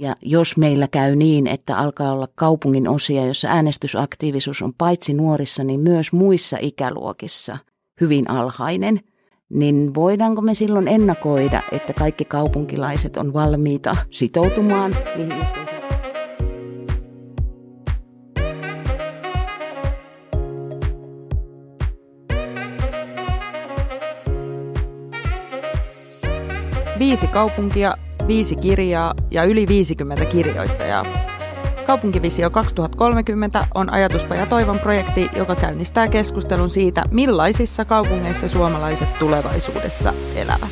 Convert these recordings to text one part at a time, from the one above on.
Ja jos meillä käy niin, että alkaa olla kaupungin osia, jossa äänestysaktiivisuus on paitsi nuorissa, niin myös muissa ikäluokissa hyvin alhainen, niin voidaanko me silloin ennakoida, että kaikki kaupunkilaiset on valmiita sitoutumaan niihin yhteisiin? Viisi kaupunkia, viisi kirjaa ja yli 50 kirjoittajaa. Kaupunkivisio 2030 on Ajatuspaja Toivon projekti, joka käynnistää keskustelun siitä, millaisissa kaupungeissa suomalaiset tulevaisuudessa elävät.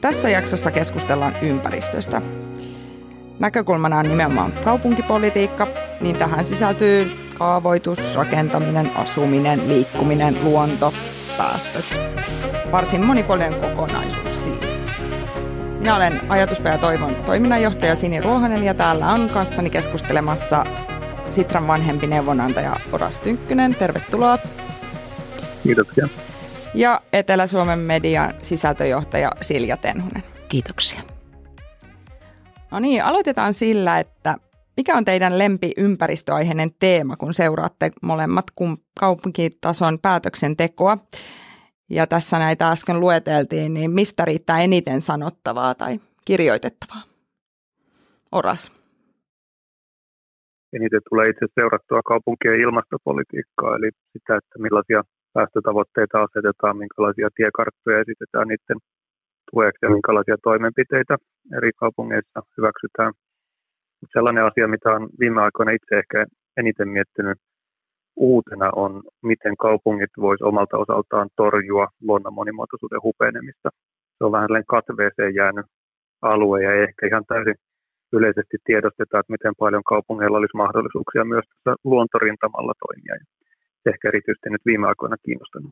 Tässä jaksossa keskustellaan ympäristöstä. Näkökulmana on nimenomaan kaupunkipolitiikka, niin tähän sisältyy kaavoitus, rakentaminen, asuminen, liikkuminen, luonto, päästöt. Varsin monipuolinen kokonaisuus siis. Minä olen Ajatuspäivä Toivon toiminnanjohtaja Sini Ruohonen ja täällä on kanssani keskustelemassa Sitran vanhempi neuvonantaja Oras Tynkkynen. Tervetuloa. Kiitoksia. Ja Etelä-Suomen median sisältöjohtaja Silja Tenhunen. Kiitoksia. No niin, aloitetaan sillä, että mikä on teidän lempi ympäristöaiheinen teema, kun seuraatte molemmat kaupunkitason päätöksentekoa? Ja tässä näitä äsken lueteltiin, niin mistä riittää eniten sanottavaa tai kirjoitettavaa? Oras. Eniten tulee itse seurattua kaupunkien ilmastopolitiikkaa, eli sitä, että millaisia päästötavoitteita asetetaan, minkälaisia tiekarttoja esitetään niiden tueksi ja minkälaisia toimenpiteitä eri kaupungeissa hyväksytään. Sellainen asia, mitä on viime aikoina itse ehkä eniten miettinyt uutena on, miten kaupungit voisivat omalta osaltaan torjua luonnon monimuotoisuuden hupenemista. Se on vähän katveeseen jäänyt alue ja ehkä ihan täysin yleisesti tiedosteta, että miten paljon kaupungeilla olisi mahdollisuuksia myös tässä luontorintamalla toimia. Se ehkä erityisesti nyt viime aikoina kiinnostanut.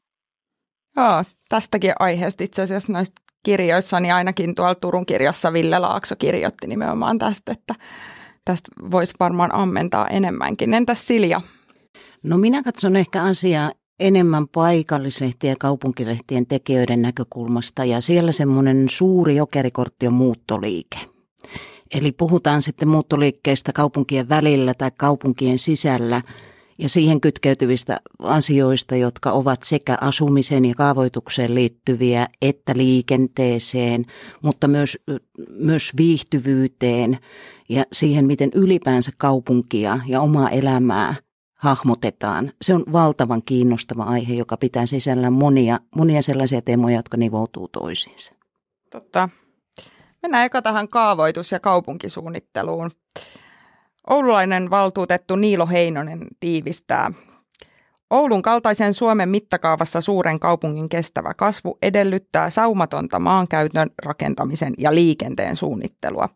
Joo, tästäkin aiheesta itse asiassa noista kirjoissa, niin ainakin tuolla Turun kirjassa Ville Laakso kirjoitti nimenomaan tästä, että tästä voisi varmaan ammentaa enemmänkin. Entäs Silja? No minä katson ehkä asiaa enemmän paikallislehtien ja kaupunkilehtien tekijöiden näkökulmasta ja siellä semmoinen suuri jokerikortti on muuttoliike. Eli puhutaan sitten muuttoliikkeestä kaupunkien välillä tai kaupunkien sisällä ja siihen kytkeytyvistä asioista, jotka ovat sekä asumisen ja kaavoitukseen liittyviä että liikenteeseen, mutta myös, myös viihtyvyyteen ja siihen, miten ylipäänsä kaupunkia ja omaa elämää hahmotetaan. Se on valtavan kiinnostava aihe, joka pitää sisällä monia, monia sellaisia teemoja, jotka nivoutuu toisiinsa. Totta. Mennään eka tähän kaavoitus- ja kaupunkisuunnitteluun. Oululainen valtuutettu Niilo Heinonen tiivistää. Oulun kaltaisen Suomen mittakaavassa suuren kaupungin kestävä kasvu edellyttää saumatonta maankäytön, rakentamisen ja liikenteen suunnittelua.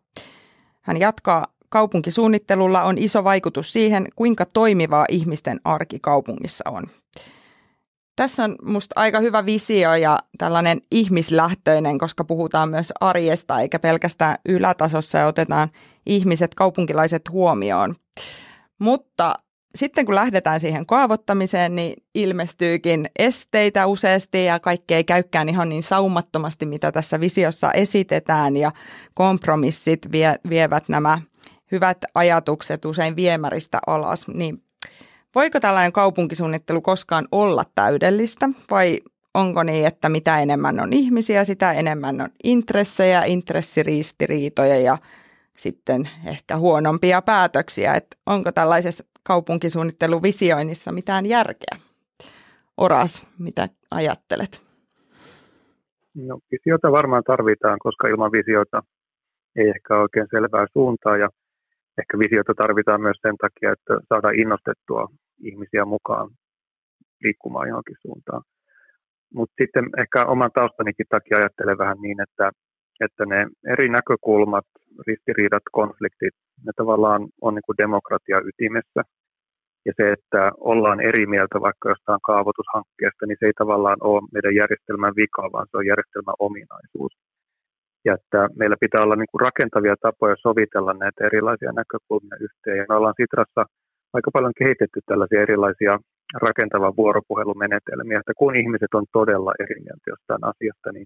Hän jatkaa, kaupunkisuunnittelulla on iso vaikutus siihen, kuinka toimivaa ihmisten arki kaupungissa on. Tässä on musta aika hyvä visio ja tällainen ihmislähtöinen, koska puhutaan myös arjesta eikä pelkästään ylätasossa ja otetaan ihmiset, kaupunkilaiset huomioon. Mutta sitten kun lähdetään siihen kaavoittamiseen, niin ilmestyykin esteitä useasti ja kaikki ei käykään ihan niin saumattomasti, mitä tässä visiossa esitetään. Ja kompromissit vie, vievät nämä hyvät ajatukset usein viemäristä alas, niin voiko tällainen kaupunkisuunnittelu koskaan olla täydellistä? Vai onko niin, että mitä enemmän on ihmisiä, sitä enemmän on intressejä, intressiriistiriitoja ja sitten ehkä huonompia päätöksiä, että onko tällaisessa kaupunkisuunnitteluvisioinnissa mitään järkeä? Oras, mitä ajattelet? No, visiota varmaan tarvitaan, koska ilman visiota ei ehkä oikein selvää suuntaa ja ehkä visiota tarvitaan myös sen takia, että saadaan innostettua ihmisiä mukaan liikkumaan johonkin suuntaan. Mutta sitten ehkä oman taustanikin takia ajattelen vähän niin, että, että ne eri näkökulmat, ristiriidat, konfliktit, ne tavallaan on niin kuin demokratia ytimessä. Ja se, että ollaan eri mieltä vaikka jostain kaavoitushankkeesta, niin se ei tavallaan ole meidän järjestelmän vika, vaan se on järjestelmän ominaisuus ja että meillä pitää olla niin kuin rakentavia tapoja sovitella näitä erilaisia näkökulmia yhteen. Ja me ollaan Sitrassa aika paljon kehitetty tällaisia erilaisia rakentavan vuoropuhelumenetelmiä, että kun ihmiset on todella eri mieltä jostain asiasta, niin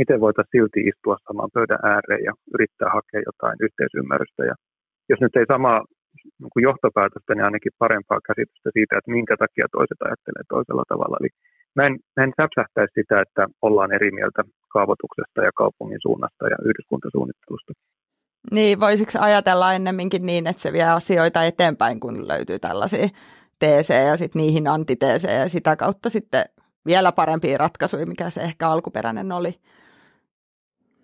miten voitaisiin silti istua saman pöydän ääreen ja yrittää hakea jotain yhteisymmärrystä. Ja jos nyt ei sama niin johtopäätöstä, niin ainakin parempaa käsitystä siitä, että minkä takia toiset ajattelee toisella tavalla. Eli mä en, mä en säpsähtäisi sitä, että ollaan eri mieltä kaavoituksesta ja kaupungin suunnasta ja yhdyskuntasuunnittelusta. Niin, voisiko ajatella ennemminkin niin, että se vie asioita eteenpäin, kun löytyy tällaisia teesejä ja sitten niihin antiteesejä ja sitä kautta sitten vielä parempia ratkaisuja, mikä se ehkä alkuperäinen oli.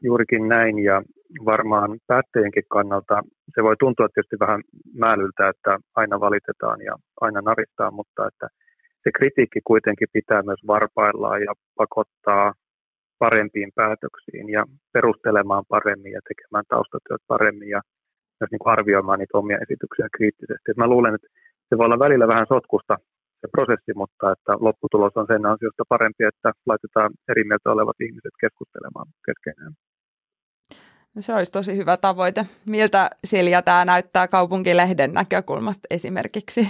Juurikin näin ja varmaan päättäjienkin kannalta se voi tuntua tietysti vähän määlyltä, että aina valitetaan ja aina naristaa, mutta että se kritiikki kuitenkin pitää myös varpaillaan ja pakottaa parempiin päätöksiin ja perustelemaan paremmin ja tekemään taustatyöt paremmin ja myös niin kuin arvioimaan niitä omia esityksiä kriittisesti. Et mä luulen, että se voi olla välillä vähän sotkusta se prosessi, mutta että lopputulos on sen ansiosta parempi, että laitetaan eri mieltä olevat ihmiset keskustelemaan keskenään. No se olisi tosi hyvä tavoite. Miltä Silja tämä näyttää kaupunkilehden näkökulmasta esimerkiksi?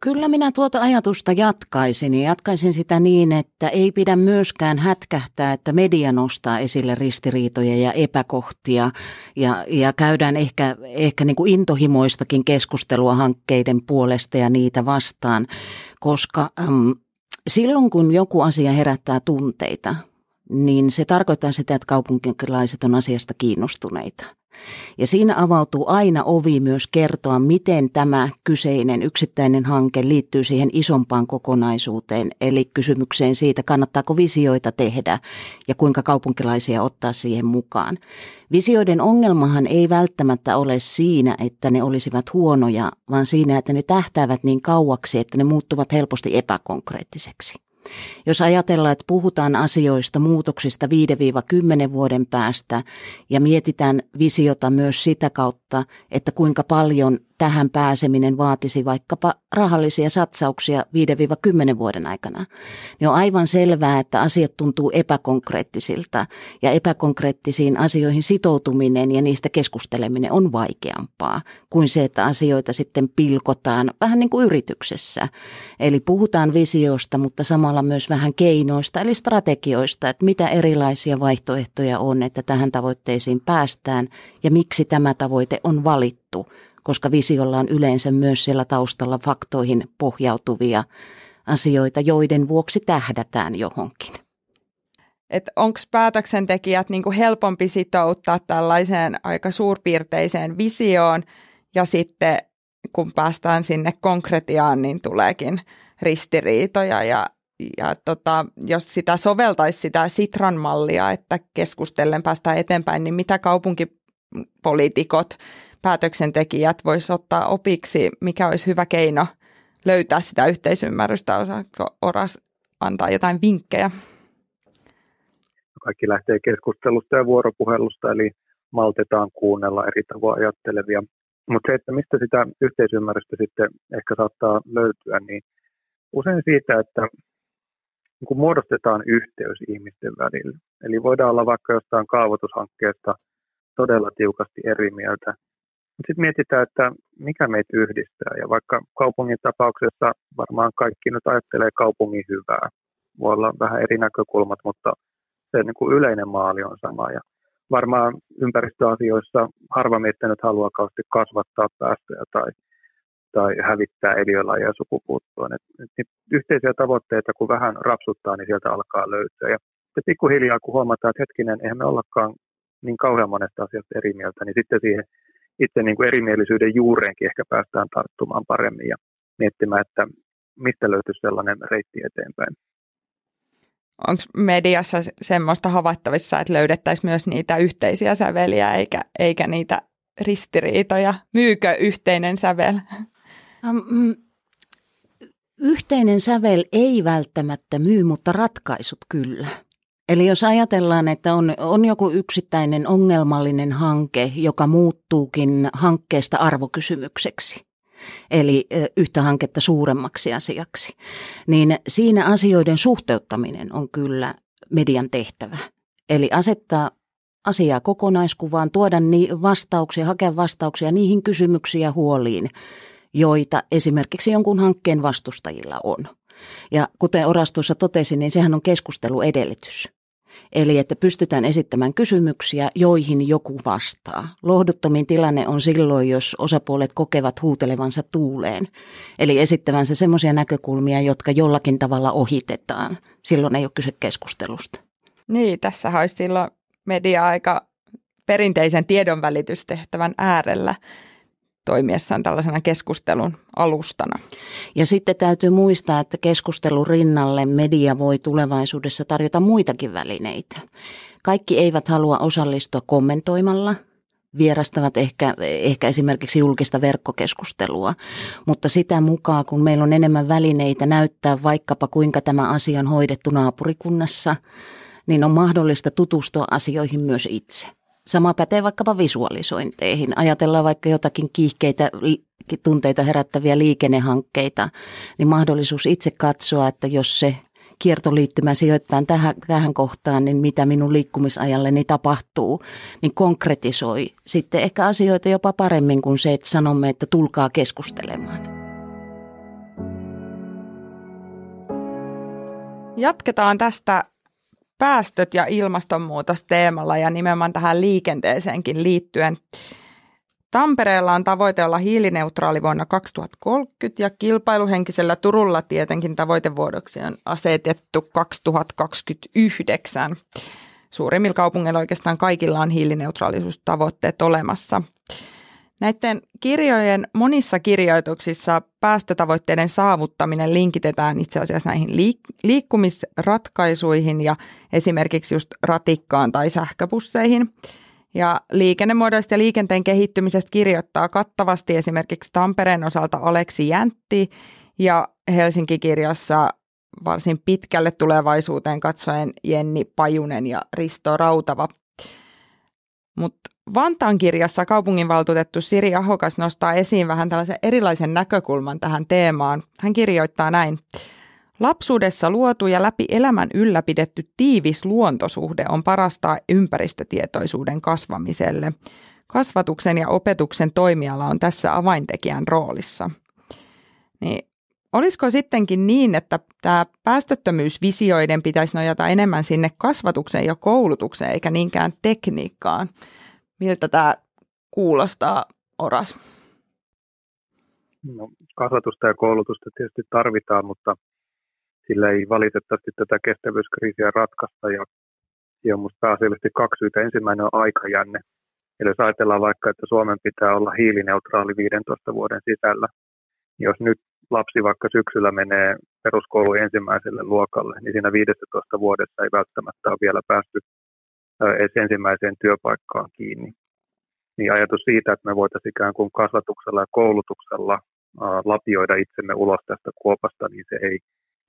Kyllä minä tuota ajatusta jatkaisin ja jatkaisin sitä niin, että ei pidä myöskään hätkähtää, että media nostaa esille ristiriitoja ja epäkohtia ja, ja käydään ehkä, ehkä niin kuin intohimoistakin keskustelua hankkeiden puolesta ja niitä vastaan, koska äm, silloin kun joku asia herättää tunteita, niin se tarkoittaa sitä, että kaupunkilaiset on asiasta kiinnostuneita. Ja siinä avautuu aina ovi myös kertoa, miten tämä kyseinen yksittäinen hanke liittyy siihen isompaan kokonaisuuteen, eli kysymykseen siitä, kannattaako visioita tehdä ja kuinka kaupunkilaisia ottaa siihen mukaan. Visioiden ongelmahan ei välttämättä ole siinä, että ne olisivat huonoja, vaan siinä, että ne tähtäävät niin kauaksi, että ne muuttuvat helposti epäkonkreettiseksi. Jos ajatellaan, että puhutaan asioista muutoksista 5-10 vuoden päästä ja mietitään visiota myös sitä kautta, että kuinka paljon tähän pääseminen vaatisi vaikkapa rahallisia satsauksia 5-10 vuoden aikana, niin on aivan selvää, että asiat tuntuu epäkonkreettisilta ja epäkonkreettisiin asioihin sitoutuminen ja niistä keskusteleminen on vaikeampaa kuin se, että asioita sitten pilkotaan vähän niin kuin yrityksessä. Eli puhutaan visiosta, mutta samalla myös vähän keinoista eli strategioista, että mitä erilaisia vaihtoehtoja on, että tähän tavoitteisiin päästään ja miksi tämä tavoite on valittu koska visiolla on yleensä myös siellä taustalla faktoihin pohjautuvia asioita, joiden vuoksi tähdätään johonkin. Onko päätöksentekijät niinku helpompi sitouttaa tällaiseen aika suurpiirteiseen visioon ja sitten kun päästään sinne konkretiaan, niin tuleekin ristiriitoja ja, ja tota, jos sitä soveltaisi sitä Sitran mallia, että keskustellen päästään eteenpäin, niin mitä kaupunkipoliitikot päätöksentekijät voisi ottaa opiksi, mikä olisi hyvä keino löytää sitä yhteisymmärrystä? Osaatko Oras antaa jotain vinkkejä? Kaikki lähtee keskustelusta ja vuoropuhelusta, eli maltetaan kuunnella eri tavoin ajattelevia. Mutta se, että mistä sitä yhteisymmärrystä sitten ehkä saattaa löytyä, niin usein siitä, että niin kun muodostetaan yhteys ihmisten välillä. Eli voidaan olla vaikka jostain kaavoitushankkeesta todella tiukasti eri mieltä, sitten mietitään, että mikä meitä yhdistää. Ja vaikka kaupungin tapauksessa varmaan kaikki nyt ajattelee kaupungin hyvää. Voi olla vähän eri näkökulmat, mutta se niin kuin yleinen maali on sama. Ja varmaan ympäristöasioissa harva meistä nyt haluaa kauheasti kasvattaa päästöjä tai, tai hävittää eliölajeja sukupuuttoon. Et, et, et yhteisiä tavoitteita, kun vähän rapsuttaa, niin sieltä alkaa löytyä. Ja pikkuhiljaa, kun huomataan, että hetkinen, eihän me ollakaan niin kauhean monesta asiasta eri mieltä, niin sitten siihen itse niin kuin erimielisyyden juureenkin ehkä päästään tarttumaan paremmin ja miettimään, että mistä löytyisi sellainen reitti eteenpäin. Onko mediassa semmoista havaittavissa, että löydettäisiin myös niitä yhteisiä säveliä eikä, eikä niitä ristiriitoja? Myykö yhteinen sävel? Um, yhteinen sävel ei välttämättä myy, mutta ratkaisut kyllä. Eli jos ajatellaan, että on, on joku yksittäinen ongelmallinen hanke, joka muuttuukin hankkeesta arvokysymykseksi, eli yhtä hanketta suuremmaksi asiaksi, niin siinä asioiden suhteuttaminen on kyllä median tehtävä. Eli asettaa asiaa kokonaiskuvaan, tuoda vastauksia, hakea vastauksia niihin kysymyksiin ja huoliin, joita esimerkiksi jonkun hankkeen vastustajilla on. Ja kuten Oras tuossa totesi, niin sehän on keskusteluedellytys. Eli että pystytään esittämään kysymyksiä, joihin joku vastaa. Lohduttomin tilanne on silloin, jos osapuolet kokevat huutelevansa tuuleen. Eli esittävänsä semmoisia näkökulmia, jotka jollakin tavalla ohitetaan. Silloin ei ole kyse keskustelusta. Niin, tässä olisi silloin media aika perinteisen tiedonvälitystehtävän äärellä toimiessaan tällaisena keskustelun alustana. Ja sitten täytyy muistaa, että keskustelun rinnalle media voi tulevaisuudessa tarjota muitakin välineitä. Kaikki eivät halua osallistua kommentoimalla, vierastavat ehkä, ehkä esimerkiksi julkista verkkokeskustelua, mutta sitä mukaan, kun meillä on enemmän välineitä näyttää vaikkapa kuinka tämä asia on hoidettu naapurikunnassa, niin on mahdollista tutustua asioihin myös itse. Sama pätee vaikkapa visualisointeihin. Ajatellaan vaikka jotakin kiihkeitä tunteita herättäviä liikennehankkeita, niin mahdollisuus itse katsoa, että jos se kiertoliittymä sijoittaa tähän, tähän kohtaan, niin mitä minun liikkumisajalleni tapahtuu, niin konkretisoi sitten ehkä asioita jopa paremmin kuin se, että sanomme, että tulkaa keskustelemaan. Jatketaan tästä päästöt ja ilmastonmuutos teemalla ja nimenomaan tähän liikenteeseenkin liittyen. Tampereella on tavoite olla hiilineutraali vuonna 2030 ja kilpailuhenkisellä Turulla tietenkin tavoitevuodoksi on asetettu 2029. Suurimmilla kaupungeilla oikeastaan kaikilla on hiilineutraalisuustavoitteet olemassa – Näiden kirjojen monissa kirjoituksissa päästötavoitteiden saavuttaminen linkitetään itse asiassa näihin liik- liikkumisratkaisuihin ja esimerkiksi just ratikkaan tai sähköbusseihin. Ja liikennemuodoista ja liikenteen kehittymisestä kirjoittaa kattavasti esimerkiksi Tampereen osalta Aleksi Jäntti ja Helsinki-kirjassa varsin pitkälle tulevaisuuteen katsoen Jenni Pajunen ja Risto Rautava. Mutta Vantaan kirjassa kaupunginvaltuutettu Siri Ahokas nostaa esiin vähän tällaisen erilaisen näkökulman tähän teemaan. Hän kirjoittaa näin. Lapsuudessa luotu ja läpi elämän ylläpidetty tiivis luontosuhde on parasta ympäristötietoisuuden kasvamiselle. Kasvatuksen ja opetuksen toimiala on tässä avaintekijän roolissa. Niin Olisiko sittenkin niin, että tämä päästöttömyysvisioiden pitäisi nojata enemmän sinne kasvatukseen ja koulutukseen eikä niinkään tekniikkaan? Miltä tämä kuulostaa, Oras? No, kasvatusta ja koulutusta tietysti tarvitaan, mutta sillä ei valitettavasti tätä kestävyyskriisiä ratkaista. Ja on minusta pääasiallisesti kaksi syytä. Ensimmäinen on aikajänne. Eli jos ajatellaan vaikka, että Suomen pitää olla hiilineutraali 15 vuoden sisällä, niin jos nyt lapsi vaikka syksyllä menee peruskoulun ensimmäiselle luokalle, niin siinä 15 vuodessa ei välttämättä ole vielä päästy edes ensimmäiseen työpaikkaan kiinni. Niin ajatus siitä, että me voitaisiin ikään kuin kasvatuksella ja koulutuksella lapioida itsemme ulos tästä kuopasta, niin se ei,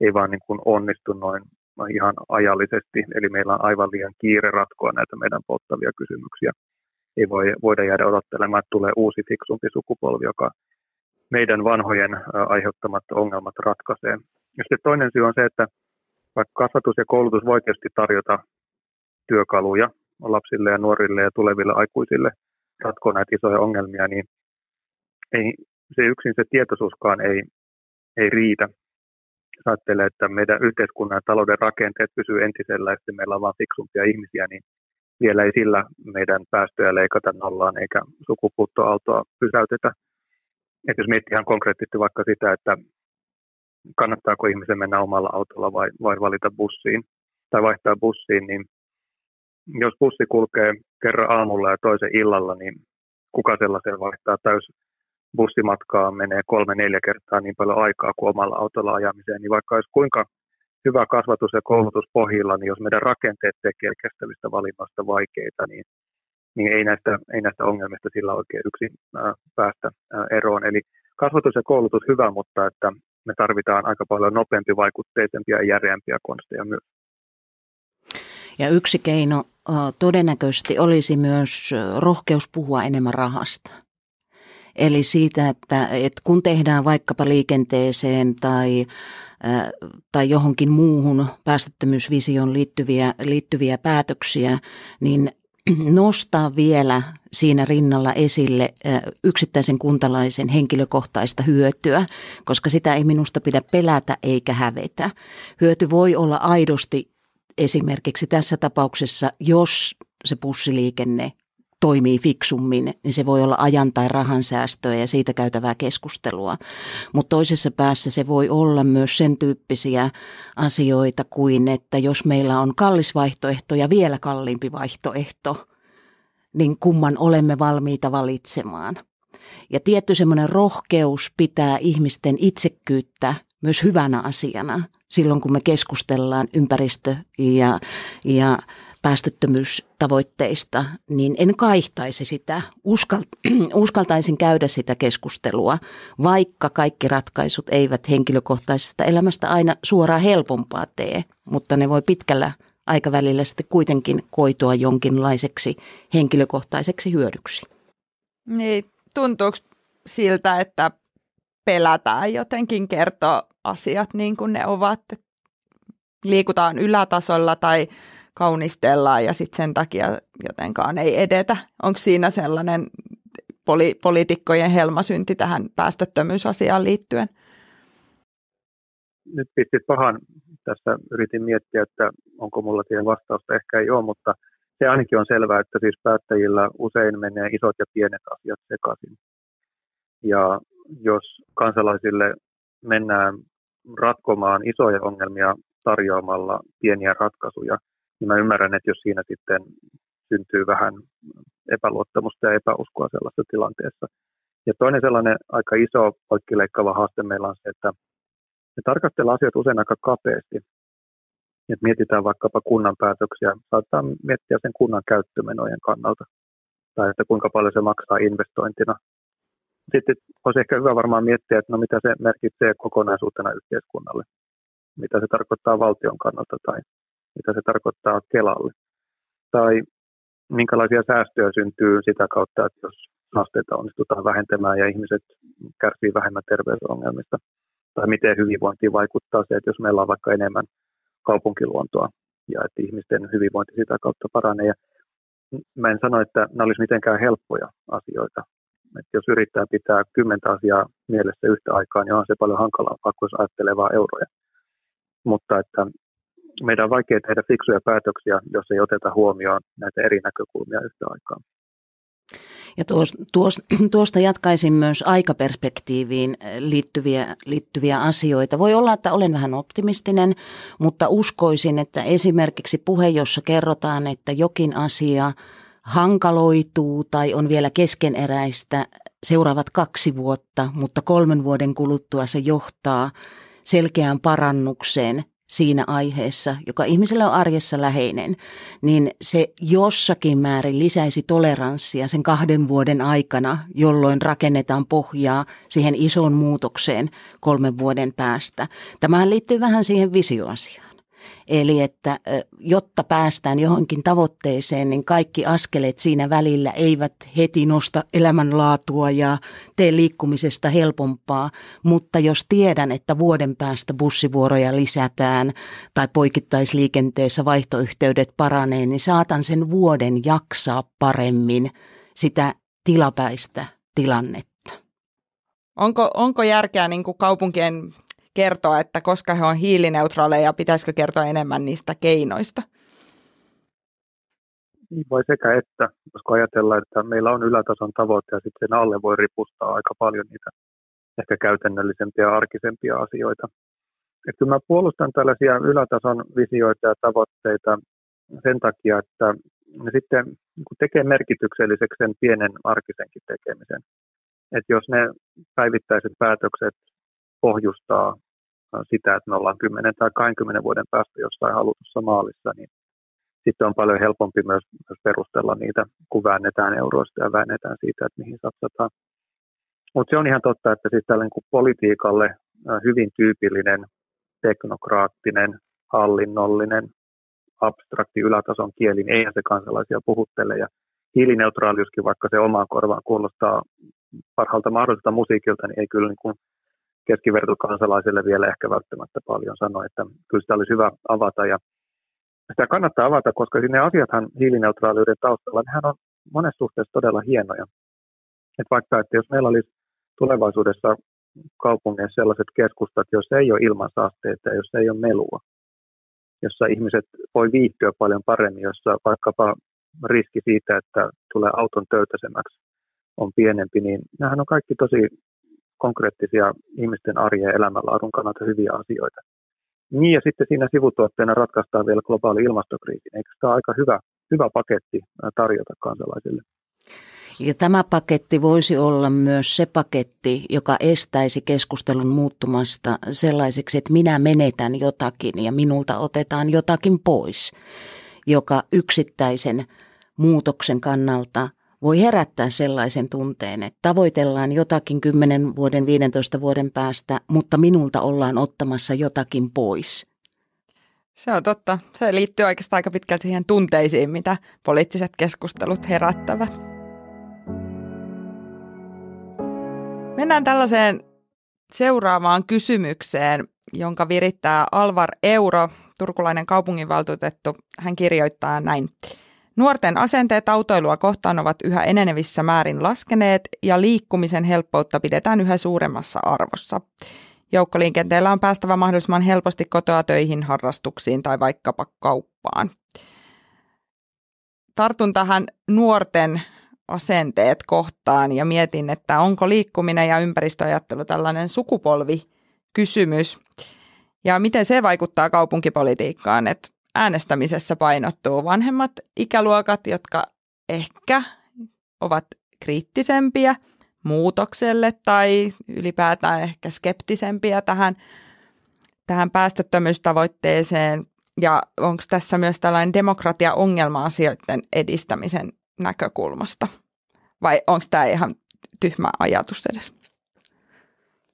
ei vaan niin kuin onnistu noin ihan ajallisesti. Eli meillä on aivan liian kiire ratkoa näitä meidän polttavia kysymyksiä. Ei voi, voida jäädä odottelemaan, että tulee uusi fiksumpi sukupolvi, joka meidän vanhojen aiheuttamat ongelmat ratkaisee. Ja sitten toinen syy on se, että vaikka kasvatus ja koulutus voi tietysti tarjota työkaluja lapsille ja nuorille ja tuleville aikuisille ratkoa näitä isoja ongelmia, niin ei, se yksin se tietoisuuskaan ei, ei riitä. Jos ajattelee, että meidän yhteiskunnan ja talouden rakenteet pysyy entisellä ja meillä on vain fiksumpia ihmisiä, niin vielä ei sillä meidän päästöjä leikata nollaan eikä sukupuuttoaaltoa pysäytetä. Et jos miettii ihan konkreettisesti vaikka sitä, että kannattaako ihmisen mennä omalla autolla vai, vai valita bussiin tai vaihtaa bussiin, niin jos bussi kulkee kerran aamulla ja toisen illalla, niin kuka sellaisen vaihtaa täys bussimatkaa menee kolme-neljä kertaa niin paljon aikaa kuin omalla autolla ajamiseen, niin vaikka olisi kuinka hyvä kasvatus ja koulutus pohjilla, niin jos meidän rakenteet tekee kestävistä valinnoista vaikeita, niin, niin ei, näistä, ei näistä ongelmista sillä oikein yksin ää, päästä ää, eroon. Eli kasvatus ja koulutus hyvä, mutta että me tarvitaan aika paljon nopeampi, vaikutteisempia ja järeämpiä konsteja myös. Ja yksi keino todennäköisesti olisi myös rohkeus puhua enemmän rahasta. Eli siitä, että, että kun tehdään vaikkapa liikenteeseen tai, tai johonkin muuhun päästöttömyysvisioon liittyviä, liittyviä päätöksiä, niin nostaa vielä siinä rinnalla esille yksittäisen kuntalaisen henkilökohtaista hyötyä, koska sitä ei minusta pidä pelätä eikä hävetä. Hyöty voi olla aidosti esimerkiksi tässä tapauksessa, jos se bussiliikenne toimii fiksummin, niin se voi olla ajan tai rahan säästöä ja siitä käytävää keskustelua. Mutta toisessa päässä se voi olla myös sen tyyppisiä asioita kuin, että jos meillä on kallis vaihtoehto ja vielä kalliimpi vaihtoehto, niin kumman olemme valmiita valitsemaan. Ja tietty semmoinen rohkeus pitää ihmisten itsekkyyttä myös hyvänä asiana silloin, kun me keskustellaan ympäristö- ja, ja päästöttömyystavoitteista, niin en kaihtaisi sitä. Uskal, uskaltaisin käydä sitä keskustelua, vaikka kaikki ratkaisut eivät henkilökohtaisesta elämästä aina suoraan helpompaa tee, mutta ne voi pitkällä aikavälillä sitten kuitenkin koitua jonkinlaiseksi henkilökohtaiseksi hyödyksi. Niin, tuntuuko siltä, että pelätään jotenkin kertoa asiat niin kuin ne ovat, liikutaan ylätasolla tai kaunistellaan ja sitten sen takia jotenkaan ei edetä. Onko siinä sellainen poli- poliitikkojen helmasynti tähän päästöttömyysasiaan liittyen? Nyt pistit pahan. Tässä yritin miettiä, että onko mulla siihen vastausta. Ehkä ei ole, mutta se ainakin on selvää, että siis päättäjillä usein menee isot ja pienet asiat sekaisin. Ja jos kansalaisille mennään ratkomaan isoja ongelmia tarjoamalla pieniä ratkaisuja, niin mä ymmärrän, että jos siinä sitten syntyy vähän epäluottamusta ja epäuskoa sellaisessa tilanteessa. Ja toinen sellainen aika iso poikkileikkaava haaste meillä on se, että me tarkastellaan asioita usein aika kapeasti. Et mietitään vaikkapa kunnan päätöksiä, saattaa miettiä sen kunnan käyttömenojen kannalta, tai että kuinka paljon se maksaa investointina. Sitten olisi ehkä hyvä varmaan miettiä, että no mitä se merkitsee kokonaisuutena yhteiskunnalle, mitä se tarkoittaa valtion kannalta tai mitä se tarkoittaa Kelalle. Tai minkälaisia säästöjä syntyy sitä kautta, että jos haasteita onnistutaan vähentämään ja ihmiset kärsii vähemmän terveysongelmista. Tai miten hyvinvointiin vaikuttaa se, että jos meillä on vaikka enemmän kaupunkiluontoa ja että ihmisten hyvinvointi sitä kautta paranee. Ja mä en sano, että nämä olisi mitenkään helppoja asioita. Että jos yrittää pitää kymmentä asiaa mielessä yhtä aikaa, niin on se paljon hankalampaa kuin ajattelee vain euroja. Mutta että meidän on vaikea tehdä fiksuja päätöksiä, jos ei oteta huomioon näitä eri näkökulmia yhtä aikaa. Ja tuosta jatkaisin myös aikaperspektiiviin liittyviä, liittyviä asioita. Voi olla, että olen vähän optimistinen, mutta uskoisin, että esimerkiksi puhe, jossa kerrotaan, että jokin asia hankaloituu tai on vielä keskeneräistä seuraavat kaksi vuotta, mutta kolmen vuoden kuluttua se johtaa selkeään parannukseen siinä aiheessa, joka ihmiselle on arjessa läheinen, niin se jossakin määrin lisäisi toleranssia sen kahden vuoden aikana, jolloin rakennetaan pohjaa siihen isoon muutokseen kolmen vuoden päästä. Tämähän liittyy vähän siihen visioasiaan. Eli että jotta päästään johonkin tavoitteeseen, niin kaikki askeleet siinä välillä eivät heti nosta elämänlaatua ja tee liikkumisesta helpompaa. Mutta jos tiedän, että vuoden päästä bussivuoroja lisätään tai poikittaisliikenteessä vaihtoyhteydet paranee, niin saatan sen vuoden jaksaa paremmin sitä tilapäistä tilannetta. Onko, onko järkeä niin kuin kaupunkien kertoa, että koska he on hiilineutraaleja, pitäisikö kertoa enemmän niistä keinoista? Niin voi sekä että, koska ajatellaan, että meillä on ylätason tavoite ja sitten sen alle voi ripustaa aika paljon niitä ehkä käytännöllisempiä ja arkisempia asioita. Että kyllä mä puolustan tällaisia ylätason visioita ja tavoitteita sen takia, että ne sitten tekee merkitykselliseksi sen pienen arkisenkin tekemisen. Että jos ne päivittäiset päätökset pohjustaa sitä, että me ollaan 10 tai 20 vuoden päästä jossain halutussa maalissa, niin sitten on paljon helpompi myös, myös perustella niitä, kun väännetään euroista ja väännetään siitä, että mihin satsataan. Mutta se on ihan totta, että siis tällainen kuin politiikalle hyvin tyypillinen teknokraattinen, hallinnollinen, abstrakti ylätason kieli, niin eihän se kansalaisia puhuttele. Ja hiilineutraaliuskin, vaikka se omaan korvaan kuulostaa parhaalta mahdolliselta musiikilta, niin ei kyllä niin kuin keskivertokansalaiselle vielä ehkä välttämättä paljon sanoa, että kyllä sitä olisi hyvä avata ja sitä kannattaa avata, koska ne asiathan hiilineutraaliuden taustalla, nehän on monessa suhteessa todella hienoja. Että vaikka, että jos meillä olisi tulevaisuudessa kaupungeissa sellaiset keskustat, jos ei ole ilmansaasteita ja jos ei ole melua, jossa ihmiset voi viihtyä paljon paremmin, jossa vaikkapa riski siitä, että tulee auton töytäsemmäksi on pienempi, niin nämähän on kaikki tosi konkreettisia ihmisten arjen ja elämänlaadun kannalta hyviä asioita. Niin ja sitten siinä sivutuotteena ratkaistaan vielä globaali ilmastokriisi. Eikö tämä aika hyvä, hyvä paketti tarjota kansalaisille? Ja tämä paketti voisi olla myös se paketti, joka estäisi keskustelun muuttumasta sellaiseksi, että minä menetän jotakin ja minulta otetaan jotakin pois, joka yksittäisen muutoksen kannalta voi herättää sellaisen tunteen, että tavoitellaan jotakin 10 vuoden, 15 vuoden päästä, mutta minulta ollaan ottamassa jotakin pois. Se on totta. Se liittyy oikeastaan aika pitkälti siihen tunteisiin, mitä poliittiset keskustelut herättävät. Mennään tällaiseen seuraavaan kysymykseen, jonka virittää Alvar Euro, turkulainen kaupunginvaltuutettu. Hän kirjoittaa näin. Nuorten asenteet autoilua kohtaan ovat yhä enenevissä määrin laskeneet ja liikkumisen helppoutta pidetään yhä suuremmassa arvossa. Joukkoliikenteellä on päästävä mahdollisimman helposti kotoa töihin, harrastuksiin tai vaikkapa kauppaan. Tartun tähän nuorten asenteet kohtaan ja mietin, että onko liikkuminen ja ympäristöajattelu tällainen sukupolvikysymys ja miten se vaikuttaa kaupunkipolitiikkaan, että äänestämisessä painottuu vanhemmat ikäluokat, jotka ehkä ovat kriittisempiä muutokselle tai ylipäätään ehkä skeptisempiä tähän, tähän päästöttömyystavoitteeseen. Ja onko tässä myös tällainen demokratia-ongelma-asioiden edistämisen näkökulmasta? Vai onko tämä ihan tyhmä ajatus edes?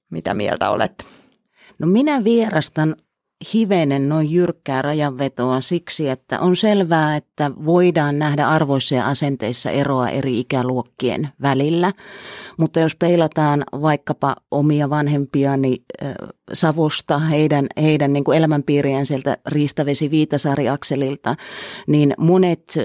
Mitä mieltä olette? No minä vierastan hivenen noin jyrkkää rajanvetoa siksi, että on selvää, että voidaan nähdä arvoissa ja asenteissa eroa eri ikäluokkien välillä. Mutta jos peilataan vaikkapa omia vanhempiani äh, Savosta, heidän, heidän niin kuin elämänpiiriään sieltä Riistavesi-Viitasaari-akselilta, niin monet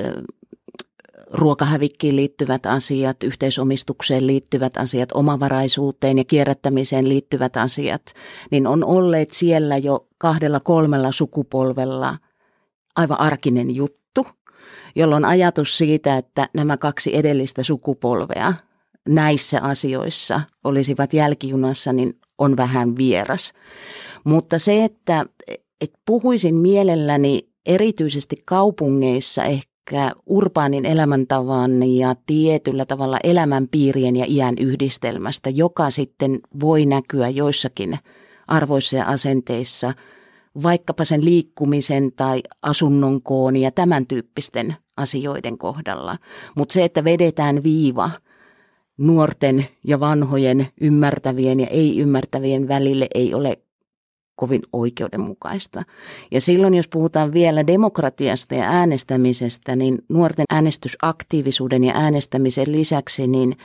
ruokahävikkiin liittyvät asiat, yhteisomistukseen liittyvät asiat, omavaraisuuteen ja kierrättämiseen liittyvät asiat, niin on olleet siellä jo kahdella kolmella sukupolvella aivan arkinen juttu, jolloin ajatus siitä, että nämä kaksi edellistä sukupolvea näissä asioissa olisivat jälkijunassa, niin on vähän vieras. Mutta se, että, että puhuisin mielelläni erityisesti kaupungeissa ehkä urbaanin elämäntavan ja tietyllä tavalla elämänpiirien ja iän yhdistelmästä, joka sitten voi näkyä joissakin arvoissa ja asenteissa, vaikkapa sen liikkumisen tai asunnon koon ja tämän tyyppisten asioiden kohdalla. Mutta se, että vedetään viiva nuorten ja vanhojen ymmärtävien ja ei-ymmärtävien välille ei ole kovin oikeudenmukaista. Ja silloin, jos puhutaan vielä demokratiasta ja äänestämisestä, niin nuorten äänestysaktiivisuuden ja äänestämisen lisäksi, niin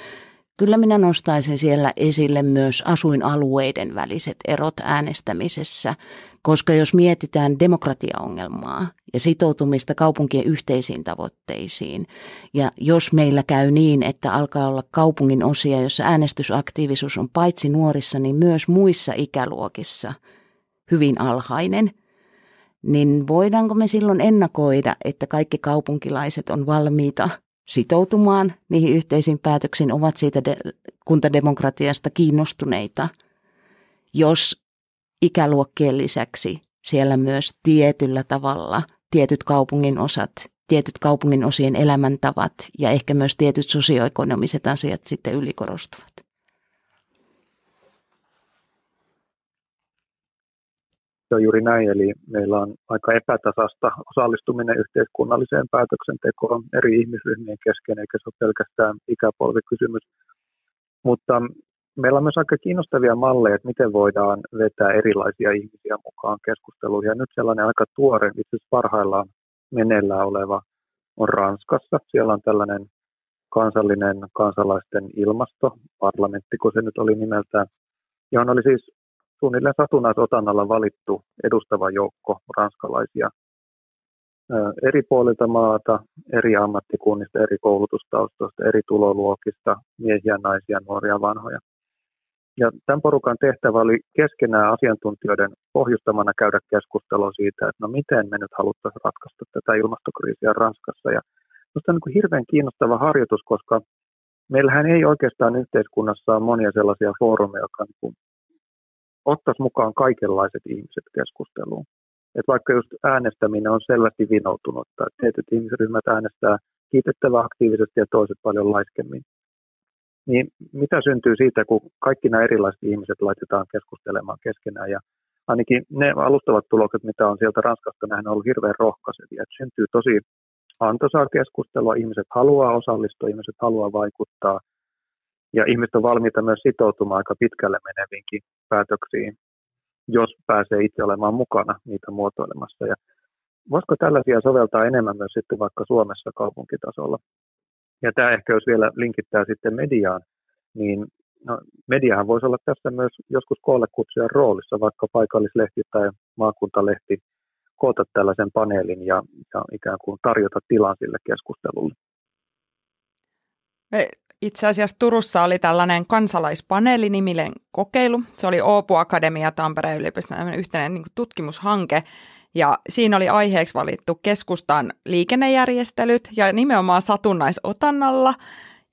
kyllä minä nostaisin siellä esille myös asuinalueiden väliset erot äänestämisessä, koska jos mietitään demokratiaongelmaa ja sitoutumista kaupunkien yhteisiin tavoitteisiin, ja jos meillä käy niin, että alkaa olla kaupungin osia, jossa äänestysaktiivisuus on paitsi nuorissa, niin myös muissa ikäluokissa – hyvin alhainen, niin voidaanko me silloin ennakoida, että kaikki kaupunkilaiset on valmiita sitoutumaan niihin yhteisiin päätöksiin, ovat siitä de- kuntademokratiasta kiinnostuneita, jos ikäluokkien lisäksi siellä myös tietyllä tavalla tietyt kaupungin osat, tietyt kaupungin osien elämäntavat ja ehkä myös tietyt sosioekonomiset asiat sitten ylikorostuvat. Se on juuri näin, eli meillä on aika epätasasta osallistuminen yhteiskunnalliseen päätöksentekoon eri ihmisryhmien kesken, eikä se ole pelkästään ikäpolvikysymys. Mutta meillä on myös aika kiinnostavia malleja, että miten voidaan vetää erilaisia ihmisiä mukaan keskusteluun. Ja nyt sellainen aika tuore, itse asiassa parhaillaan meneillään oleva on Ranskassa. Siellä on tällainen kansallinen kansalaisten ilmasto, parlamentti, kun se nyt oli nimeltään, johon oli siis suunnilleen satunnaisotannalla valittu edustava joukko ranskalaisia eri puolilta maata, eri ammattikunnista, eri koulutustaustoista, eri tuloluokista, miehiä, naisia, nuoria, vanhoja. Ja tämän porukan tehtävä oli keskenään asiantuntijoiden pohjustamana käydä keskustelua siitä, että no miten me nyt haluttaisiin ratkaista tätä ilmastokriisiä Ranskassa. Ja Minusta on niin hirveän kiinnostava harjoitus, koska meillähän ei oikeastaan yhteiskunnassa ole monia sellaisia foorumeja, jotka niin ottaisi mukaan kaikenlaiset ihmiset keskusteluun. Et vaikka just äänestäminen on selvästi vinoutunut, että tietyt ihmisryhmät äänestää kiitettävän aktiivisesti ja toiset paljon laiskemmin. Niin mitä syntyy siitä, kun kaikki nämä erilaiset ihmiset laitetaan keskustelemaan keskenään ja ainakin ne alustavat tulokset, mitä on sieltä Ranskasta nähnyt, on ollut hirveän rohkaisevia. Että syntyy tosi antoisaa keskustelua, ihmiset haluaa osallistua, ihmiset haluaa vaikuttaa ja ihmiset on valmiita myös sitoutumaan aika pitkälle meneviinkin päätöksiin, jos pääsee itse olemaan mukana niitä muotoilemassa. Ja voisiko tällaisia soveltaa enemmän myös sitten vaikka Suomessa kaupunkitasolla? Ja tämä ehkä jos vielä linkittää sitten mediaan, niin no, mediahan voisi olla tässä myös joskus koolle kutsujan roolissa, vaikka paikallislehti tai maakuntalehti koota tällaisen paneelin ja, ja ikään kuin tarjota tilan sille keskustelulle. Itse asiassa Turussa oli tällainen kansalaispaneeliniminen kokeilu. Se oli Oopu Akademia Tampereen yliopiston yhteinen niin tutkimushanke. Ja siinä oli aiheeksi valittu keskustan liikennejärjestelyt ja nimenomaan satunnaisotannalla.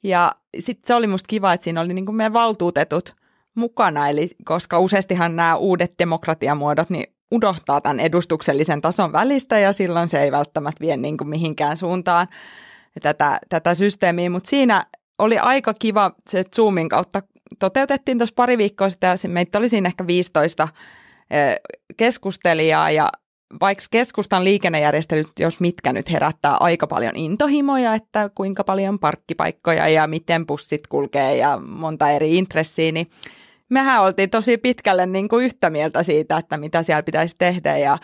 Ja sitten se oli musta kiva, että siinä oli niin kuin meidän valtuutetut mukana, eli koska useastihan nämä uudet demokratiamuodot niin unohtaa tämän edustuksellisen tason välistä ja silloin se ei välttämättä vie niin kuin mihinkään suuntaan tätä, tätä systeemiä, mutta siinä oli aika kiva, se Zoomin kautta toteutettiin tuossa pari viikkoa sitten ja meitä oli siinä ehkä 15 keskustelijaa ja vaikka keskustan liikennejärjestelyt, jos mitkä nyt herättää aika paljon intohimoja, että kuinka paljon parkkipaikkoja ja miten bussit kulkee ja monta eri intressiä, niin mehän oltiin tosi pitkälle niin kuin yhtä mieltä siitä, että mitä siellä pitäisi tehdä ja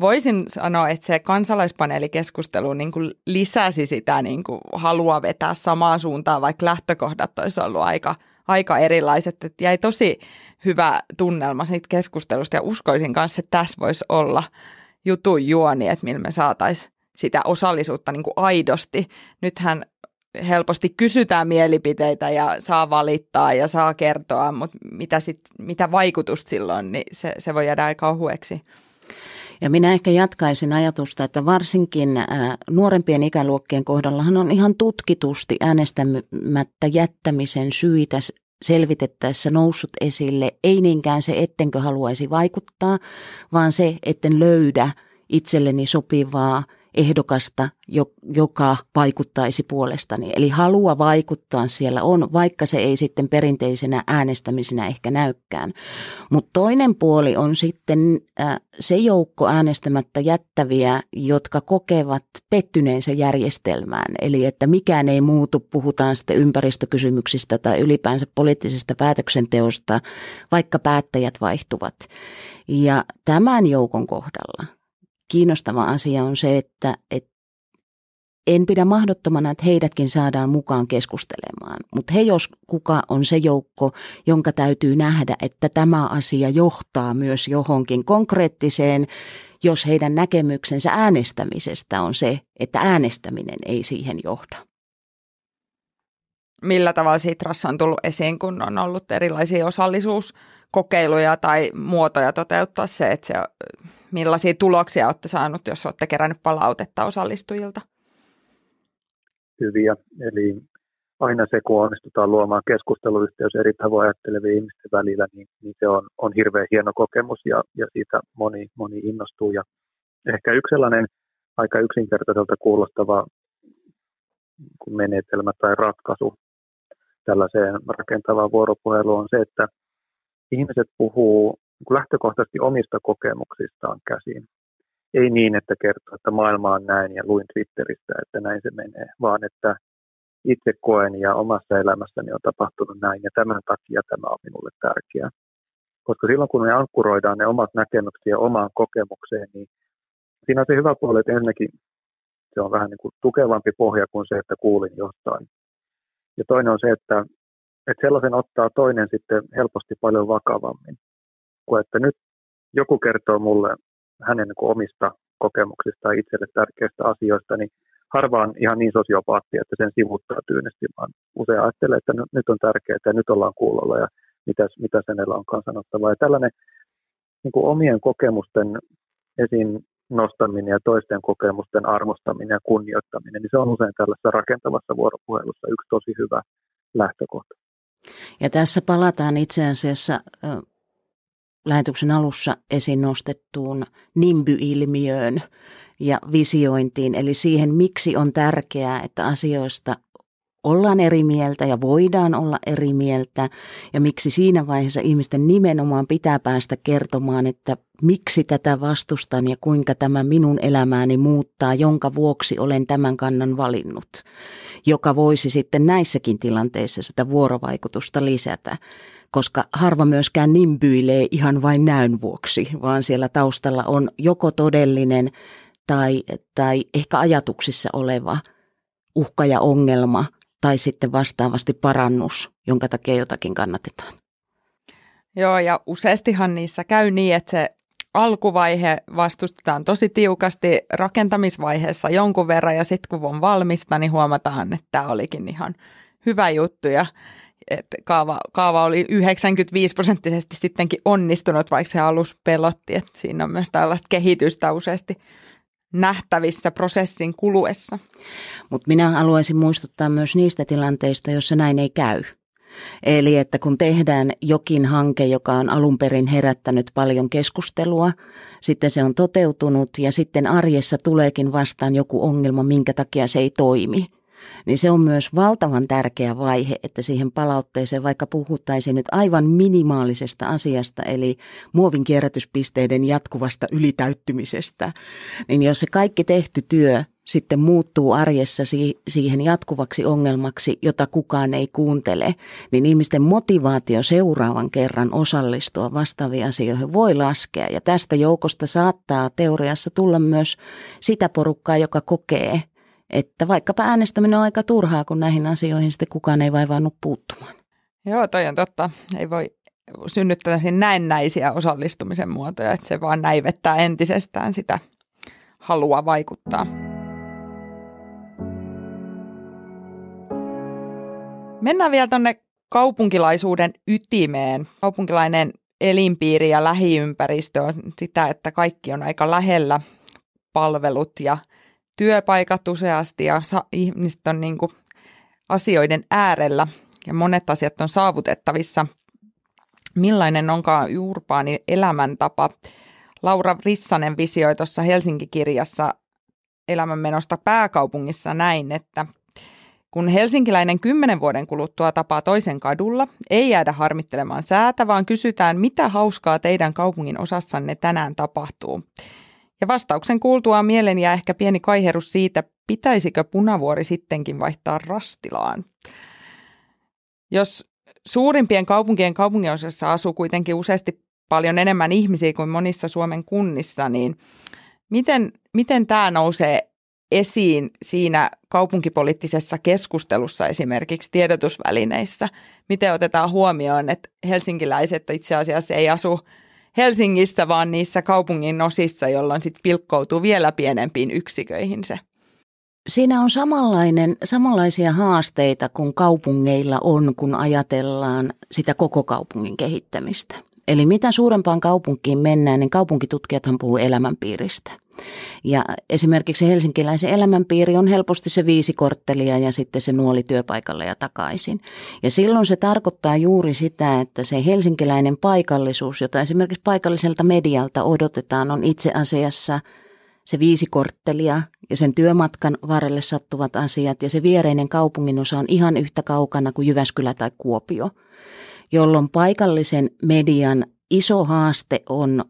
voisin sanoa, että se kansalaispaneelikeskustelu niin kuin lisäsi sitä niin kuin halua vetää samaan suuntaan, vaikka lähtökohdat olisi ollut aika, aika erilaiset. Että jäi tosi hyvä tunnelma siitä keskustelusta ja uskoisin kanssa, että tässä voisi olla jutun juoni, että millä me saataisiin sitä osallisuutta niin kuin aidosti. Nythän helposti kysytään mielipiteitä ja saa valittaa ja saa kertoa, mutta mitä, sit, mitä vaikutusta silloin, niin se, se voi jäädä aika ohueksi. Ja minä ehkä jatkaisin ajatusta, että varsinkin nuorempien ikäluokkien kohdallahan on ihan tutkitusti äänestämättä jättämisen syitä selvitettäessä noussut esille. Ei niinkään se, ettenkö haluaisi vaikuttaa, vaan se, etten löydä itselleni sopivaa – ehdokasta, joka vaikuttaisi puolestani. Eli halua vaikuttaa siellä on, vaikka se ei sitten perinteisenä äänestämisenä ehkä näykään. Mutta toinen puoli on sitten se joukko äänestämättä jättäviä, jotka kokevat pettyneensä järjestelmään. Eli että mikään ei muutu, puhutaan sitten ympäristökysymyksistä tai ylipäänsä poliittisesta päätöksenteosta, vaikka päättäjät vaihtuvat. Ja tämän joukon kohdalla – kiinnostava asia on se, että, että en pidä mahdottomana, että heidätkin saadaan mukaan keskustelemaan, mutta he jos kuka on se joukko, jonka täytyy nähdä, että tämä asia johtaa myös johonkin konkreettiseen, jos heidän näkemyksensä äänestämisestä on se, että äänestäminen ei siihen johda. Millä tavalla Sitrassa on tullut esiin, kun on ollut erilaisia osallisuuskokeiluja tai muotoja toteuttaa se, että se millaisia tuloksia olette saanut, jos olette kerännyt palautetta osallistujilta? Hyviä. Eli aina se, kun onnistutaan luomaan keskusteluyhteys eri tavoin ajattelevien ihmisten välillä, niin, niin se on, on hirveän hieno kokemus ja, ja siitä moni, moni innostuu. Ja ehkä yksi sellainen aika yksinkertaiselta kuulostava menetelmä tai ratkaisu tällaiseen rakentavaan vuoropuheluun on se, että ihmiset puhuu niin lähtökohtaisesti omista kokemuksistaan käsin. Ei niin, että kertoo, että maailma on näin ja luin Twitteristä, että näin se menee, vaan että itse koen ja omassa elämässäni on tapahtunut näin ja tämän takia tämä on minulle tärkeää. Koska silloin kun me ankkuroidaan ne omat näkemykset omaan kokemukseen, niin siinä on se hyvä puoli, että ensinnäkin se on vähän niin kuin tukevampi pohja kuin se, että kuulin jostain. Ja toinen on se, että, että sellaisen ottaa toinen sitten helposti paljon vakavammin kuin että nyt joku kertoo mulle hänen niin omista kokemuksista ja itselle tärkeistä asioista, niin harvaan ihan niin sosiopaatti, että sen sivuttaa tyynesti, vaan usein ajattelee, että nyt on tärkeää ja nyt ollaan kuulolla ja mitä, mitä senellä onkaan sanottavaa. Ja tällainen niin kuin omien kokemusten esiin nostaminen ja toisten kokemusten arvostaminen ja kunnioittaminen, niin se on usein tällaisessa rakentavassa vuoropuhelussa yksi tosi hyvä lähtökohta. Ja tässä palataan itse asiassa lähetyksen alussa esiin nostettuun nimby-ilmiöön ja visiointiin, eli siihen, miksi on tärkeää, että asioista ollaan eri mieltä ja voidaan olla eri mieltä. Ja miksi siinä vaiheessa ihmisten nimenomaan pitää päästä kertomaan, että miksi tätä vastustan ja kuinka tämä minun elämääni muuttaa, jonka vuoksi olen tämän kannan valinnut, joka voisi sitten näissäkin tilanteissa sitä vuorovaikutusta lisätä. Koska harva myöskään nimbyilee ihan vain näyn vuoksi, vaan siellä taustalla on joko todellinen tai, tai ehkä ajatuksissa oleva uhka ja ongelma tai sitten vastaavasti parannus, jonka takia jotakin kannatetaan. Joo, ja useastihan niissä käy niin, että se alkuvaihe vastustetaan tosi tiukasti rakentamisvaiheessa jonkun verran, ja sitten kun on valmista, niin huomataan, että tämä olikin ihan hyvä juttu, ja että kaava, kaava oli 95 prosenttisesti sittenkin onnistunut, vaikka se alus pelotti, että siinä on myös tällaista kehitystä useasti nähtävissä prosessin kuluessa. Mutta minä haluaisin muistuttaa myös niistä tilanteista, joissa näin ei käy. Eli että kun tehdään jokin hanke, joka on alun perin herättänyt paljon keskustelua, sitten se on toteutunut ja sitten arjessa tuleekin vastaan joku ongelma, minkä takia se ei toimi – niin se on myös valtavan tärkeä vaihe, että siihen palautteeseen, vaikka puhuttaisiin nyt aivan minimaalisesta asiasta, eli muovin kierrätyspisteiden jatkuvasta ylitäyttymisestä, niin jos se kaikki tehty työ sitten muuttuu arjessa siihen jatkuvaksi ongelmaksi, jota kukaan ei kuuntele, niin ihmisten motivaatio seuraavan kerran osallistua vastaaviin asioihin voi laskea. Ja tästä joukosta saattaa teoriassa tulla myös sitä porukkaa, joka kokee, että vaikkapa äänestäminen on aika turhaa, kun näihin asioihin sitten kukaan ei vaivannut puuttumaan. Joo, toi on totta. Ei voi synnyttää näennäisiä osallistumisen muotoja, että se vaan näivettää entisestään sitä halua vaikuttaa. Mennään vielä tuonne kaupunkilaisuuden ytimeen. Kaupunkilainen elinpiiri ja lähiympäristö on sitä, että kaikki on aika lähellä palvelut ja työpaikat useasti ja sa- ihmiset on niin kuin asioiden äärellä ja monet asiat on saavutettavissa. Millainen onkaan urbaani elämäntapa? Laura Rissanen visioi tuossa Helsinki-kirjassa elämänmenosta pääkaupungissa näin, että kun helsinkiläinen kymmenen vuoden kuluttua tapaa toisen kadulla, ei jäädä harmittelemaan säätä, vaan kysytään, mitä hauskaa teidän kaupungin osassanne tänään tapahtuu. Ja vastauksen kuultua mielen ja ehkä pieni kaiherus siitä, pitäisikö punavuori sittenkin vaihtaa rastilaan. Jos suurimpien kaupunkien kaupunginosassa asuu kuitenkin useasti paljon enemmän ihmisiä kuin monissa Suomen kunnissa, niin miten, miten tämä nousee esiin siinä kaupunkipoliittisessa keskustelussa esimerkiksi tiedotusvälineissä? Miten otetaan huomioon, että helsinkiläiset itse asiassa ei asu Helsingissä, vaan niissä kaupungin osissa, jolloin sitten pilkkoutuu vielä pienempiin yksiköihin se. Siinä on samanlainen, samanlaisia haasteita kuin kaupungeilla on, kun ajatellaan sitä koko kaupungin kehittämistä. Eli mitä suurempaan kaupunkiin mennään, niin kaupunkitutkijathan puhuu elämänpiiristä. Ja esimerkiksi helsinkiläisen elämänpiiri on helposti se viisi korttelia ja sitten se nuoli työpaikalle ja takaisin. Ja silloin se tarkoittaa juuri sitä, että se helsinkiläinen paikallisuus, jota esimerkiksi paikalliselta medialta odotetaan, on itse asiassa se viisi korttelia ja sen työmatkan varrelle sattuvat asiat ja se viereinen kaupunginosa on ihan yhtä kaukana kuin Jyväskylä tai Kuopio – jolloin paikallisen median iso haaste on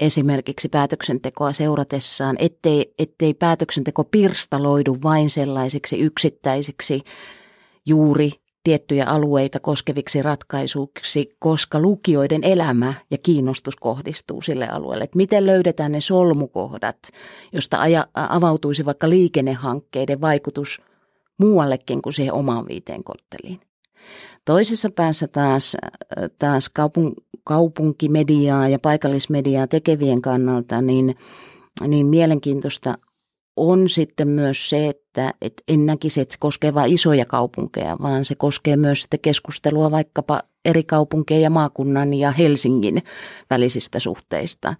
esimerkiksi päätöksentekoa seuratessaan, ettei, ettei päätöksenteko pirstaloidu vain sellaisiksi yksittäisiksi juuri tiettyjä alueita koskeviksi ratkaisuiksi, koska lukijoiden elämä ja kiinnostus kohdistuu sille alueelle. Että miten löydetään ne solmukohdat, josta aja, avautuisi vaikka liikennehankkeiden vaikutus muuallekin kuin siihen omaan viiteen kortteliin. Toisessa päässä taas, taas kaupun, kaupunkimediaa ja paikallismediaa tekevien kannalta niin, niin mielenkiintoista on sitten myös se, että, että en näkisi, että se koskee vain isoja kaupunkeja, vaan se koskee myös sitten keskustelua vaikkapa eri kaupunkien ja maakunnan ja Helsingin välisistä suhteista.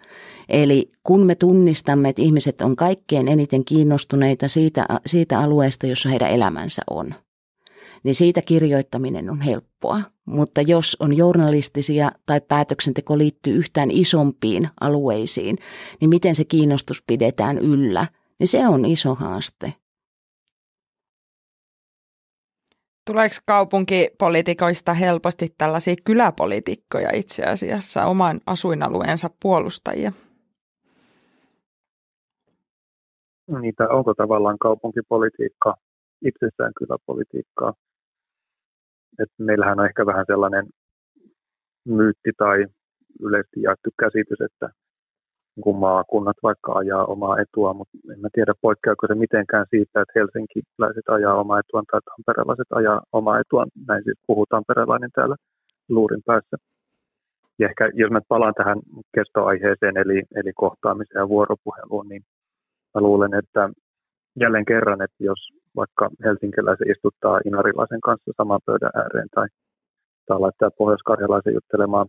Eli kun me tunnistamme, että ihmiset on kaikkein eniten kiinnostuneita siitä, siitä alueesta, jossa heidän elämänsä on, niin siitä kirjoittaminen on helppoa. Mutta jos on journalistisia tai päätöksenteko liittyy yhtään isompiin alueisiin, niin miten se kiinnostus pidetään yllä, niin se on iso haaste. Tuleeko kaupunkipolitikoista helposti tällaisia kyläpolitiikkoja itse asiassa oman asuinalueensa puolustajia? Niitä onko tavallaan kaupunkipolitiikka itsessään kyläpolitiikkaa? Et meillähän on ehkä vähän sellainen myytti tai yleisesti jaettu käsitys, että kun maakunnat vaikka ajaa omaa etua, mutta en mä tiedä poikkeako se mitenkään siitä, että helsinkiläiset ajaa omaa etuaan tai tamperelaiset ajaa omaa etuaan. Näin siis puhuu tamperelainen täällä luurin päässä. Ja ehkä jos mä palaan tähän kestoaiheeseen, eli, eli kohtaamiseen ja vuoropuheluun, niin mä luulen, että jälleen kerran, että jos vaikka helsinkiläisen istuttaa inarilaisen kanssa saman pöydän ääreen tai, tai laittaa pohjois-karjalaisen juttelemaan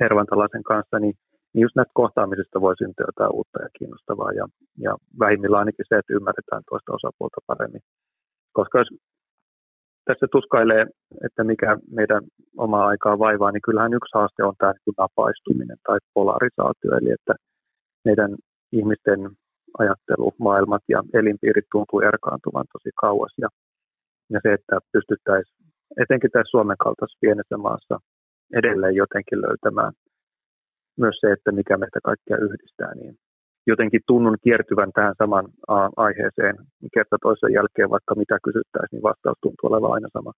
hervantalaisen kanssa, niin niin just näistä kohtaamisista voi syntyä jotain uutta ja kiinnostavaa ja, ja vähimmillään ainakin se, että ymmärretään toista osapuolta paremmin. Koska jos tässä tuskailee, että mikä meidän omaa aikaa vaivaa, niin kyllähän yksi haaste on tämä niin napaistuminen tai polarisaatio, eli että meidän ihmisten ajattelumaailmat ja elinpiirit tuntuu erkaantuvan tosi kauas. Ja, ja se, että pystyttäisiin etenkin tässä Suomen kaltaisessa pienessä maassa edelleen jotenkin löytämään myös se, että mikä meitä kaikkia yhdistää, niin jotenkin tunnun kiertyvän tähän saman aiheeseen kerta toisen jälkeen, vaikka mitä kysyttäisiin, niin vastaus tuntuu olevan aina sama.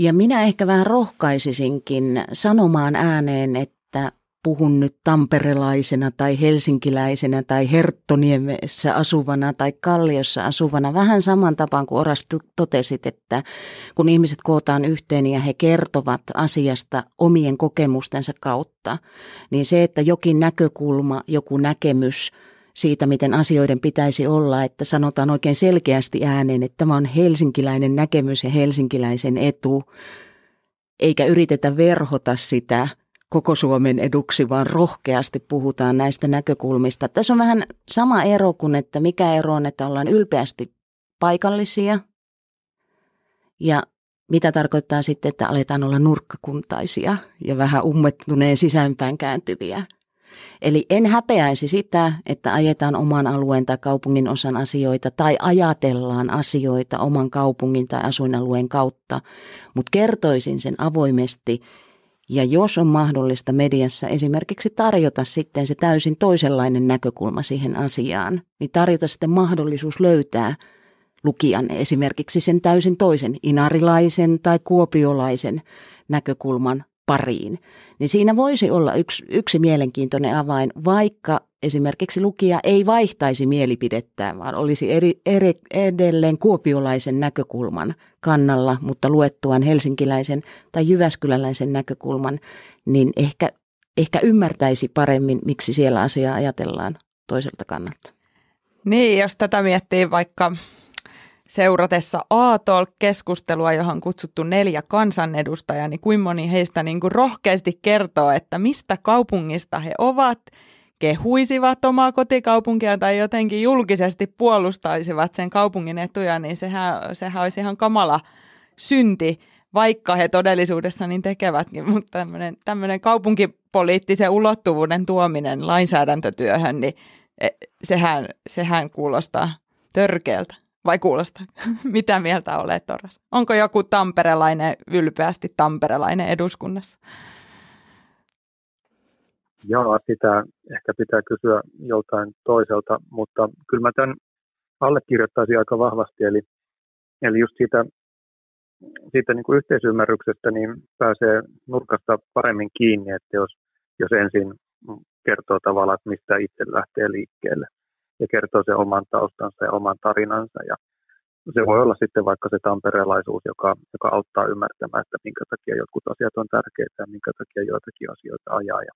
Ja minä ehkä vähän rohkaisisinkin sanomaan ääneen, että puhun nyt tamperelaisena tai helsinkiläisenä tai Herttoniemessä asuvana tai Kalliossa asuvana. Vähän saman tapaan kuin Oras totesit, että kun ihmiset kootaan yhteen ja he kertovat asiasta omien kokemustensa kautta, niin se, että jokin näkökulma, joku näkemys siitä, miten asioiden pitäisi olla, että sanotaan oikein selkeästi ääneen, että tämä on helsinkiläinen näkemys ja helsinkiläisen etu, eikä yritetä verhota sitä – koko Suomen eduksi, vaan rohkeasti puhutaan näistä näkökulmista. Tässä on vähän sama ero kuin, että mikä ero on, että ollaan ylpeästi paikallisia ja mitä tarkoittaa sitten, että aletaan olla nurkkakuntaisia ja vähän ummettuneen sisäänpäin kääntyviä. Eli en häpeäisi sitä, että ajetaan oman alueen tai kaupungin osan asioita tai ajatellaan asioita oman kaupungin tai asuinalueen kautta, mutta kertoisin sen avoimesti ja jos on mahdollista mediassa esimerkiksi tarjota sitten se täysin toisenlainen näkökulma siihen asiaan, niin tarjota sitten mahdollisuus löytää lukijan esimerkiksi sen täysin toisen inarilaisen tai kuopiolaisen näkökulman pariin, niin siinä voisi olla yksi, yksi mielenkiintoinen avain, vaikka esimerkiksi lukija ei vaihtaisi mielipidettään, vaan olisi eri, eri, edelleen kuopiolaisen näkökulman kannalla, mutta luettuaan helsinkiläisen tai jyväskyläläisen näkökulman, niin ehkä, ehkä ymmärtäisi paremmin, miksi siellä asiaa ajatellaan toiselta kannalta. Niin, jos tätä miettii vaikka seuratessa A-Talk-keskustelua, johon on kutsuttu neljä kansanedustajaa, niin kuin moni heistä niin kuin rohkeasti kertoo, että mistä kaupungista he ovat, kehuisivat omaa kotikaupunkia tai jotenkin julkisesti puolustaisivat sen kaupungin etuja, niin sehän, sehän olisi ihan kamala synti, vaikka he todellisuudessa niin tekevätkin, mutta tämmöinen, tämmöinen kaupunkipoliittisen ulottuvuuden tuominen lainsäädäntötyöhön, niin e, sehän, sehän kuulostaa törkeältä. Vai kuulostaa? Mitä mieltä olet, Toras? Onko joku tamperelainen, ylpeästi tamperelainen eduskunnassa? Joo, sitä ehkä pitää kysyä joltain toiselta, mutta kyllä mä tämän allekirjoittaisin aika vahvasti. Eli, eli just siitä, siitä niin kuin yhteisymmärryksestä niin pääsee nurkasta paremmin kiinni, että jos, jos ensin kertoo tavallaan, että mistä itse lähtee liikkeelle ja kertoo sen oman taustansa ja oman tarinansa. Ja se voi olla sitten vaikka se tamperelaisuus, joka, joka auttaa ymmärtämään, että minkä takia jotkut asiat on tärkeitä ja minkä takia joitakin asioita ajaa. Ja,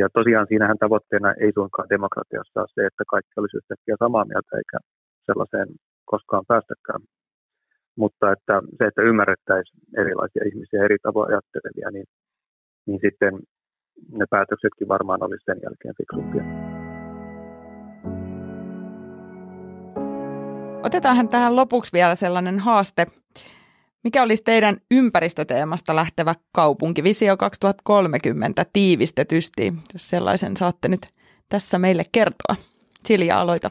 Ja tosiaan siinähän tavoitteena ei suinkaan demokratiassa ole se, että kaikki olisi yhtäkkiä samaa mieltä eikä sellaiseen koskaan päästäkään. Mutta että se, että ymmärrettäisiin erilaisia ihmisiä eri tavoin ajattelevia, niin, niin sitten ne päätöksetkin varmaan olisi sen jälkeen fiksumpia. Otetaan tähän lopuksi vielä sellainen haaste. Mikä olisi teidän ympäristöteemasta lähtevä kaupunkivisio 2030 tiivistetysti, jos sellaisen saatte nyt tässä meille kertoa? Silja, aloita.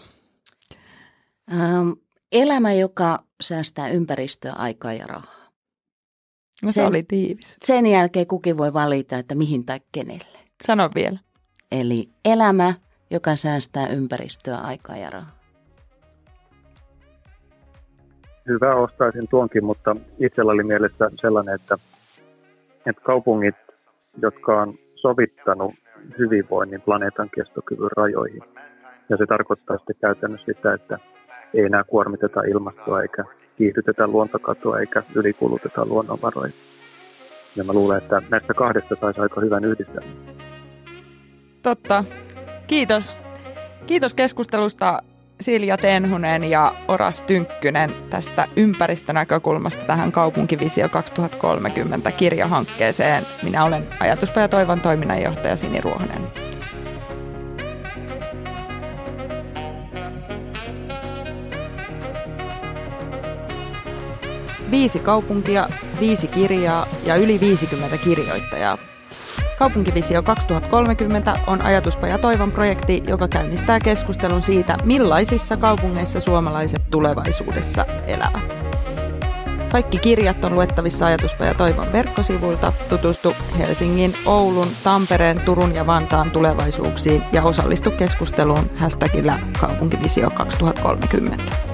Ähm, elämä, joka säästää ympäristöä, aikaa ja rahaa. No se sen, oli tiivis. Sen jälkeen kukin voi valita, että mihin tai kenelle. Sano vielä. Eli elämä, joka säästää ympäristöä, aikaa ja rahaa. Hyvä ostaisin tuonkin, mutta itsellä oli mielessä sellainen, että, että kaupungit, jotka on sovittanut hyvinvoinnin planeetan kestokyvyn rajoihin, ja se tarkoittaa sitten käytännössä sitä, että ei enää kuormiteta ilmastoa eikä kiihdytetä luontokatoa eikä ylikuluteta luonnonvaroja. Ja mä luulen, että näistä kahdesta saisi aika hyvän yhdistelmän. Totta. Kiitos. Kiitos keskustelusta Silja Tenhunen ja Oras Tynkkynen tästä ympäristönäkökulmasta tähän Kaupunkivisio 2030 kirjahankkeeseen. Minä olen Ajatuspaja Toivon toiminnanjohtaja Sini Ruohonen. Viisi kaupunkia, viisi kirjaa ja yli 50 kirjoittajaa. Kaupunkivisio 2030 on Ajatuspaja Toivon projekti, joka käynnistää keskustelun siitä, millaisissa kaupungeissa suomalaiset tulevaisuudessa elävät. Kaikki kirjat on luettavissa Ajatuspaja Toivon verkkosivuilta. Tutustu Helsingin, Oulun, Tampereen, Turun ja Vantaan tulevaisuuksiin ja osallistu keskusteluun hashtagillä kaupunkivisio 2030.